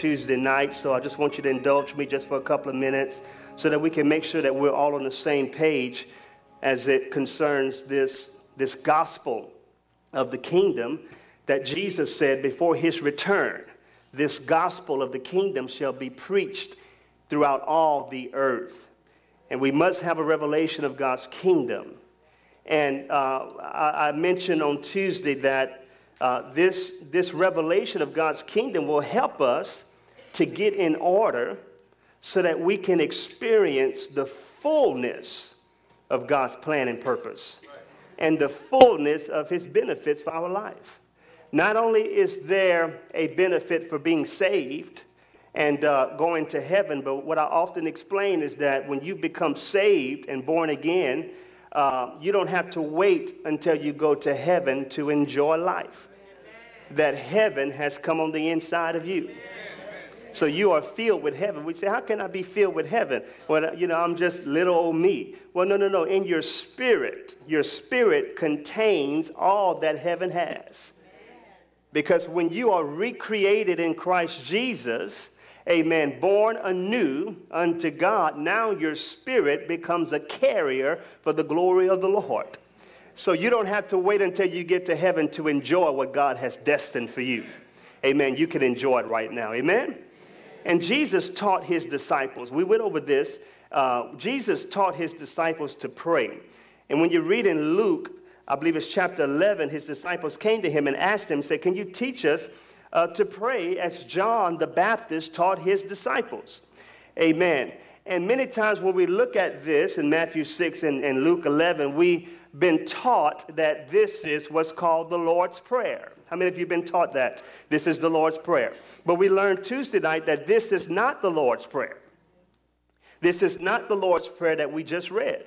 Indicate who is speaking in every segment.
Speaker 1: Tuesday night, so I just want you to indulge me just for a couple of minutes so that we can make sure that we're all on the same page as it concerns this, this gospel of the kingdom that Jesus said before his return. This gospel of the kingdom shall be preached throughout all the earth. And we must have a revelation of God's kingdom. And uh, I, I, mentioned on Tuesday that uh, this, this revelation of God's kingdom will help us to get in order so that we can experience the fullness of God's plan and purpose and the fullness of his benefits for our life. Not only is there a benefit for being saved and uh, going to heaven, but what I often explain is that when you become saved and born again, uh, you don't have to wait until you go to heaven to enjoy life. That heaven has come on the inside of you. So you are filled with heaven. We say, How can I be filled with heaven? Well, you know, I'm just little old me. Well, no, no, no. In your spirit, your spirit contains all that heaven has. Because when you are recreated in Christ Jesus, amen, born anew unto God, now your spirit becomes a carrier for the glory of the Lord. So you don't have to wait until you get to heaven to enjoy what God has destined for you. Amen. You can enjoy it right now. Amen. And Jesus taught his disciples, we went over this. Uh, Jesus taught his disciples to pray. And when you read in Luke, I believe it's chapter 11, his disciples came to him and asked him, said, Can you teach us uh, to pray as John the Baptist taught his disciples? Amen. And many times when we look at this in Matthew 6 and, and Luke 11, we've been taught that this is what's called the Lord's Prayer. How many of you have been taught that? This is the Lord's Prayer. But we learned Tuesday night that this is not the Lord's Prayer. This is not the Lord's Prayer that we just read,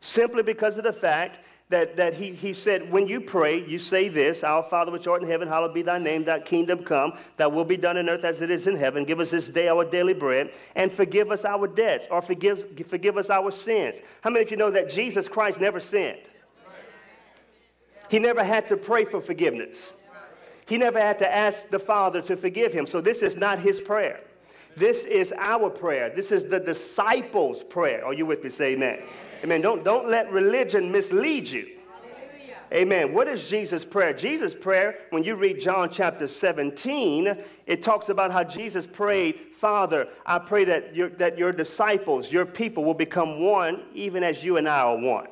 Speaker 1: simply because of the fact that, that he, he said, when you pray, you say this Our Father which art in heaven, hallowed be thy name, thy kingdom come, thy will be done in earth as it is in heaven. Give us this day our daily bread, and forgive us our debts, or forgive, forgive us our sins. How many of you know that Jesus Christ never sinned? He never had to pray for forgiveness. He never had to ask the Father to forgive him. So this is not his prayer. This is our prayer. This is the disciples' prayer. Are you with me? Say amen. Amen. Don't, don't let religion mislead you. Amen. What is Jesus' prayer? Jesus' prayer, when you read John chapter 17, it talks about how Jesus prayed, Father, I pray that your, that your disciples, your people, will become one, even as you and I are one.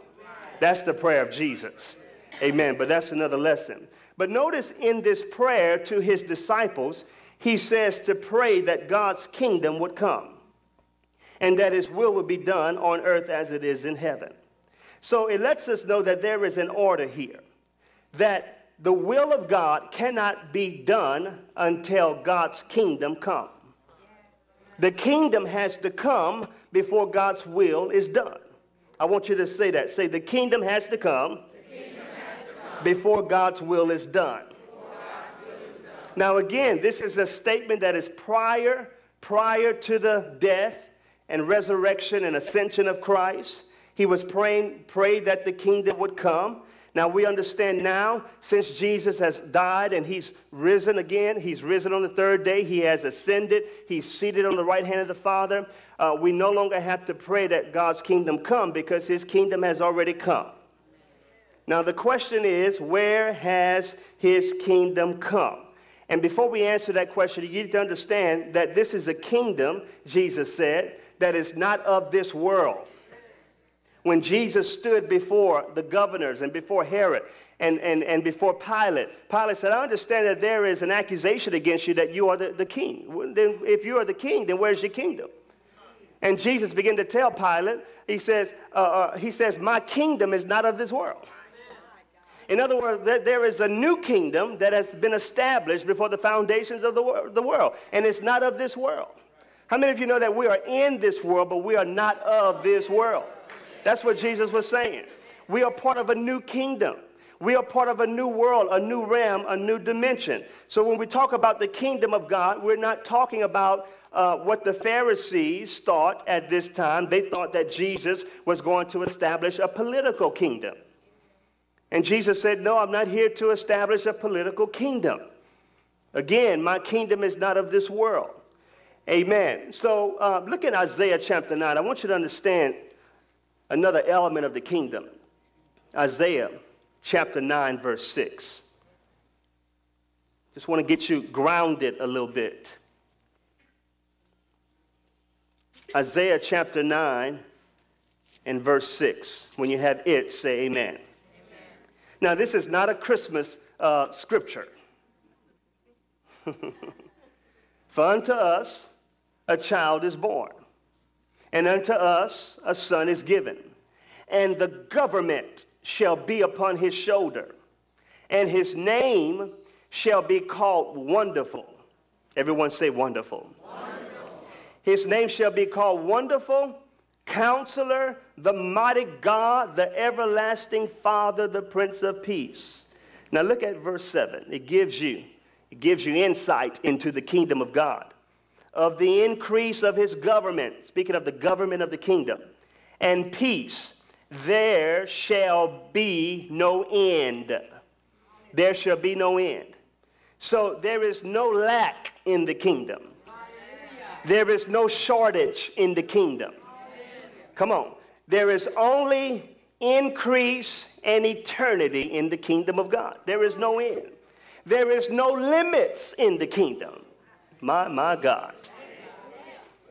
Speaker 1: That's the prayer of Jesus. Amen. But that's another lesson. But notice in this prayer to his disciples, he says to pray that God's kingdom would come and that his will would be done on earth as it is in heaven. So it lets us know that there is an order here, that the will of God cannot be done until God's kingdom come. The kingdom has to come before God's will is done. I want you to say that. Say, the kingdom has to come before God's will is done. Now, again, this is a statement that is prior, prior to the death and resurrection and ascension of Christ. He was praying, prayed that the kingdom would come. Now we understand now, since Jesus has died and he's risen again, he's risen on the third day, he has ascended, he's seated on the right hand of the Father. Uh, we no longer have to pray that God's kingdom come because his kingdom has already come. Now, the question is, where has his kingdom come? And before we answer that question, you need to understand that this is a kingdom, Jesus said, that is not of this world. When Jesus stood before the governors and before Herod and, and, and before Pilate, Pilate said, I understand that there is an accusation against you that you are the, the king. Then, if you are the king, then where's your kingdom? And Jesus began to tell Pilate, he says, uh, uh, he says, My kingdom is not of this world. In other words, there is a new kingdom that has been established before the foundations of the world, and it's not of this world. How many of you know that we are in this world, but we are not of this world? That's what Jesus was saying. We are part of a new kingdom. We are part of a new world, a new realm, a new dimension. So when we talk about the kingdom of God, we're not talking about uh, what the Pharisees thought at this time. They thought that Jesus was going to establish a political kingdom. And Jesus said, No, I'm not here to establish a political kingdom. Again, my kingdom is not of this world. Amen. So uh, look at Isaiah chapter 9. I want you to understand another element of the kingdom. Isaiah chapter 9, verse 6. Just want to get you grounded a little bit. Isaiah chapter 9 and verse 6. When you have it, say amen. amen. Now, this is not a Christmas uh, scripture. For unto us a child is born, and unto us a son is given, and the government shall be upon his shoulder, and his name shall be called Wonderful. Everyone say Wonderful. wonderful. His name shall be called Wonderful, Counselor, the Mighty God, the Everlasting Father, the Prince of Peace. Now look at verse 7. It gives you, it gives you insight into the kingdom of God, of the increase of his government, speaking of the government of the kingdom, and peace. There shall be no end. There shall be no end. So there is no lack in the kingdom. There is no shortage in the kingdom. Come on. There is only increase and eternity in the kingdom of God. There is no end. There is no limits in the kingdom. My, my God.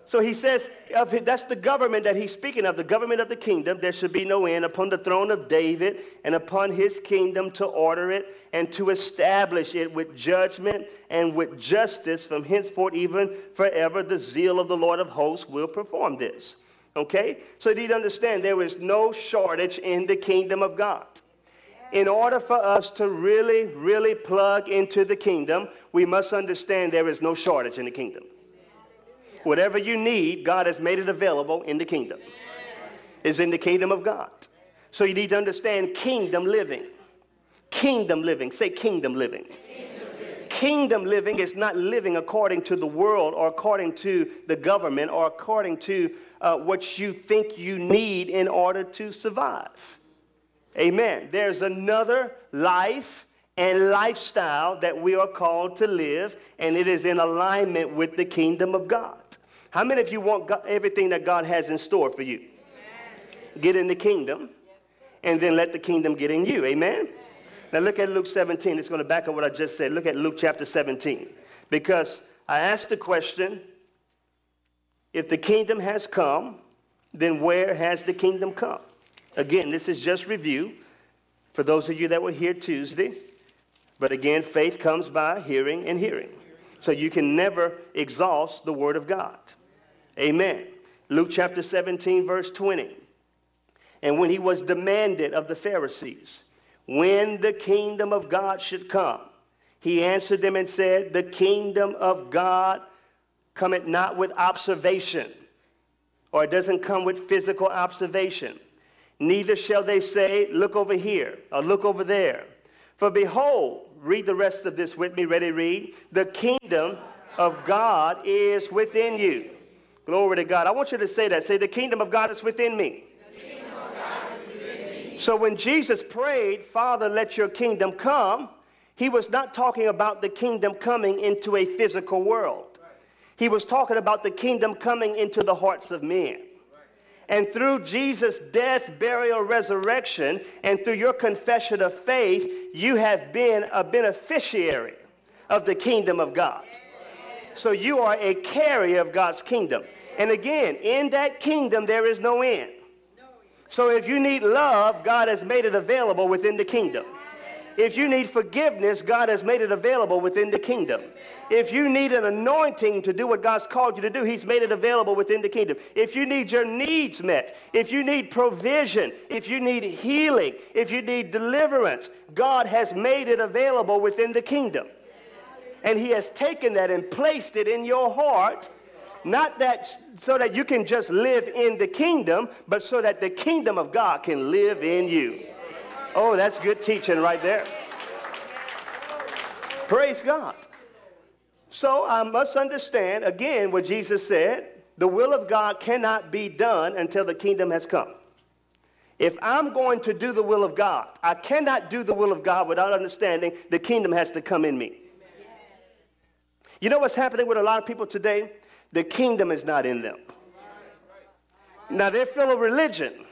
Speaker 1: So he says, that's the government that he's speaking of, the government of the kingdom. There should be no end upon the throne of David and upon his kingdom to order it and to establish it with judgment and with justice from henceforth, even forever. The zeal of the Lord of hosts will perform this. Okay? So you need to understand there is no shortage in the kingdom of God. In order for us to really, really plug into the kingdom, we must understand there is no shortage in the kingdom. Whatever you need, God has made it available in the kingdom. Is in the kingdom of God. So you need to understand kingdom living. Kingdom living. Say kingdom living. Kingdom living. is not living according to the world or according to the government or according to uh, what you think you need in order to survive. Amen. There's another life and lifestyle that we are called to live, and it is in alignment with the kingdom of God. How many of you want God, everything that God has in store for you? Get in the kingdom, and then let the kingdom get in you. Amen? Now look at Luke 17. It's going to back up what I just said. Look at Luke chapter 17. Because I asked the question if the kingdom has come, then where has the kingdom come? Again, this is just review for those of you that were here Tuesday. But again, faith comes by hearing and hearing. So you can never exhaust the word of God. Amen. Luke chapter 17, verse 20. And when he was demanded of the Pharisees, when the kingdom of God should come, he answered them and said, The kingdom of God cometh not with observation, or it doesn't come with physical observation. Neither shall they say, Look over here, or look over there. For behold, read the rest of this with me, ready, read. The kingdom of God is within you. Glory to God. I want you to say that. Say, the kingdom of God is within me. So when Jesus prayed, Father, let your kingdom come, he was not talking about the kingdom coming into a physical world. He was talking about the kingdom coming into the hearts of men. And through Jesus' death, burial, resurrection, and through your confession of faith, you have been a beneficiary of the kingdom of God. So you are a carrier of God's kingdom. And again, in that kingdom, there is no end. So if you need love, God has made it available within the kingdom. If you need forgiveness, God has made it available within the kingdom. If you need an anointing to do what God's called you to do, He's made it available within the kingdom. If you need your needs met, if you need provision, if you need healing, if you need deliverance, God has made it available within the kingdom. And He has taken that and placed it in your heart not that so that you can just live in the kingdom, but so that the kingdom of God can live in you. Oh, that's good teaching right there. Praise God. So I must understand again what Jesus said the will of God cannot be done until the kingdom has come. If I'm going to do the will of God, I cannot do the will of God without understanding the kingdom has to come in me. You know what's happening with a lot of people today? the kingdom is not in them. Now they're full of religion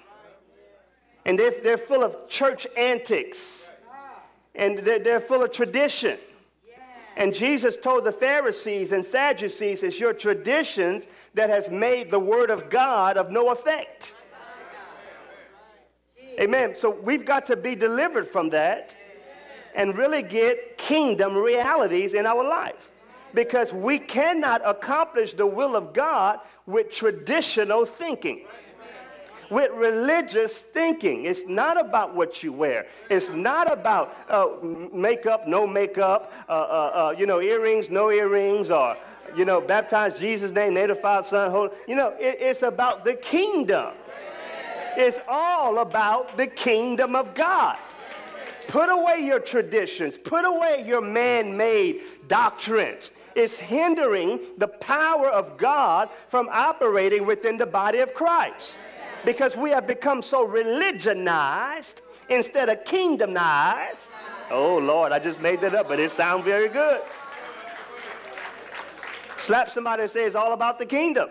Speaker 1: and they're, they're full of church antics and they're, they're full of tradition. And Jesus told the Pharisees and Sadducees, it's your traditions that has made the word of God of no effect. Amen. So we've got to be delivered from that and really get kingdom realities in our life. Because we cannot accomplish the will of God with traditional thinking with religious thinking. It's not about what you wear. It's not about uh, makeup, no makeup, uh, uh, uh, you know, earrings, no earrings, or, you know, baptize Jesus' name, native Father, Son, Holy. You know, it, it's about the kingdom. It's all about the kingdom of God. Put away your traditions. Put away your man-made doctrines. It's hindering the power of God from operating within the body of Christ because we have become so religionized instead of kingdomized. Oh, Lord, I just made that up, but it sounds very good. Slap somebody and say, It's all about the kingdom.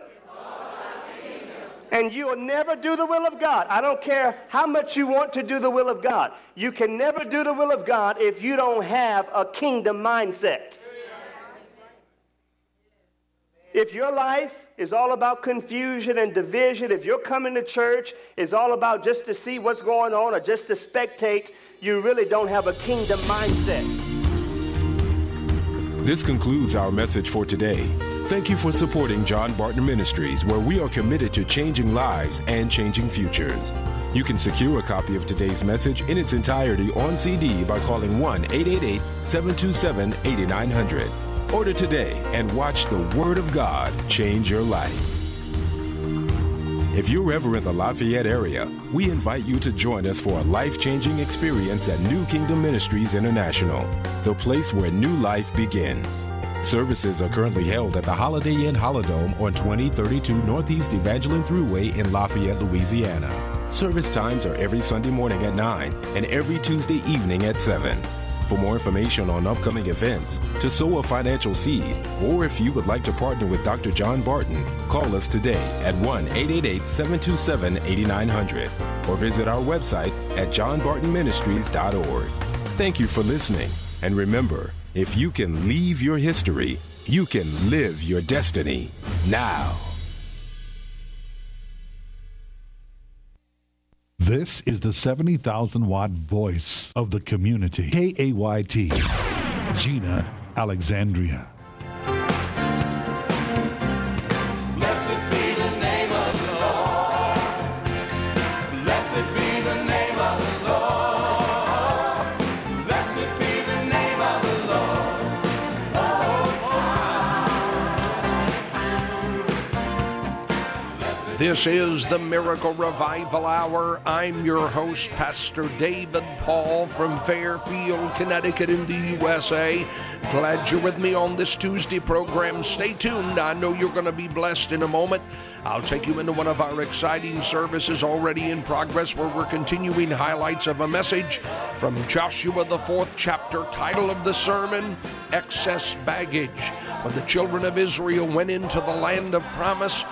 Speaker 1: And you will never do the will of God. I don't care how much you want to do the will of God. You can never do the will of God if you don't have a kingdom mindset. If your life is all about confusion and division, if you're coming to church, it's all about just to see what's going on or just to spectate, you really don't have a kingdom mindset.
Speaker 2: This concludes our message for today. Thank you for supporting John Barton Ministries, where we are committed to changing lives and changing futures. You can secure a copy of today's message in its entirety on CD by calling 1 888 727 8900. Order today and watch the Word of God change your life. If you're ever in the Lafayette area, we invite you to join us for a life changing experience at New Kingdom Ministries International, the place where new life begins. Services are currently held at the Holiday Inn Holidome on 2032 Northeast Evangeline Thruway in Lafayette, Louisiana. Service times are every Sunday morning at 9 and every Tuesday evening at 7. For more information on upcoming events, to sow a financial seed, or if you would like to partner with Dr. John Barton, call us today at 1 888 727 8900 or visit our website at johnbartonministries.org. Thank you for listening, and remember, if you can leave your history, you can live your destiny now.
Speaker 3: This is the 70,000 watt voice of the community. KAYT. Jena Alexandria.
Speaker 4: This is the Miracle Revival Hour. I'm your host, Pastor David Paul from Fairfield, Connecticut, in the USA. Glad you're with me on this Tuesday program. Stay tuned. I know you're going to be blessed in a moment. I'll take you into one of our exciting services already in progress where we're continuing highlights of a message from Joshua, the fourth chapter. Title of the sermon Excess Baggage. When the children of Israel went into the land of promise,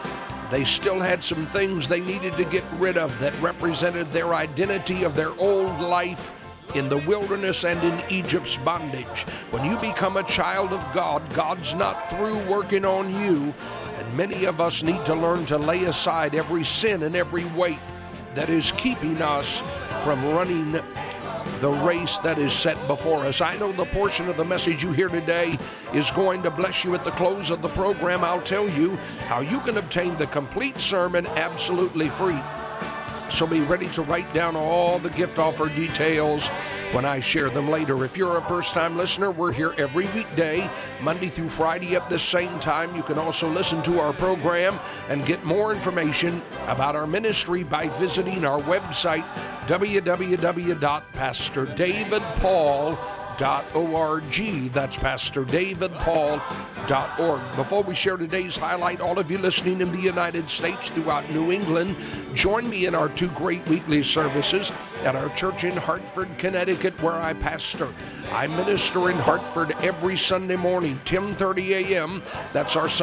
Speaker 4: they still had some things they needed to get rid of that represented their identity of their old life in the wilderness and in Egypt's bondage. When you become a child of God, God's not through working on you, and many of us need to learn to lay aside every sin and every weight that is keeping us from running the race that is set before us. I know the portion of the message you hear today is going to bless you at the close of the program. I'll tell you how you can obtain the complete sermon absolutely free. So be ready to write down all the gift offer details when I share them later. If you're a first time listener, we're here every weekday, Monday through Friday at the same time. You can also listen to our program and get more information about our ministry by visiting our website, www.pastordavidpaul.com pastordavidpaul.org. That's pastordavidpaul.org. Before we share today's highlight, all of you listening in the United States throughout New England, join me in our two great weekly services at our church in Hartford, Connecticut, where I pastor. I minister in Hartford every Sunday morning, 10:30 a.m. That's our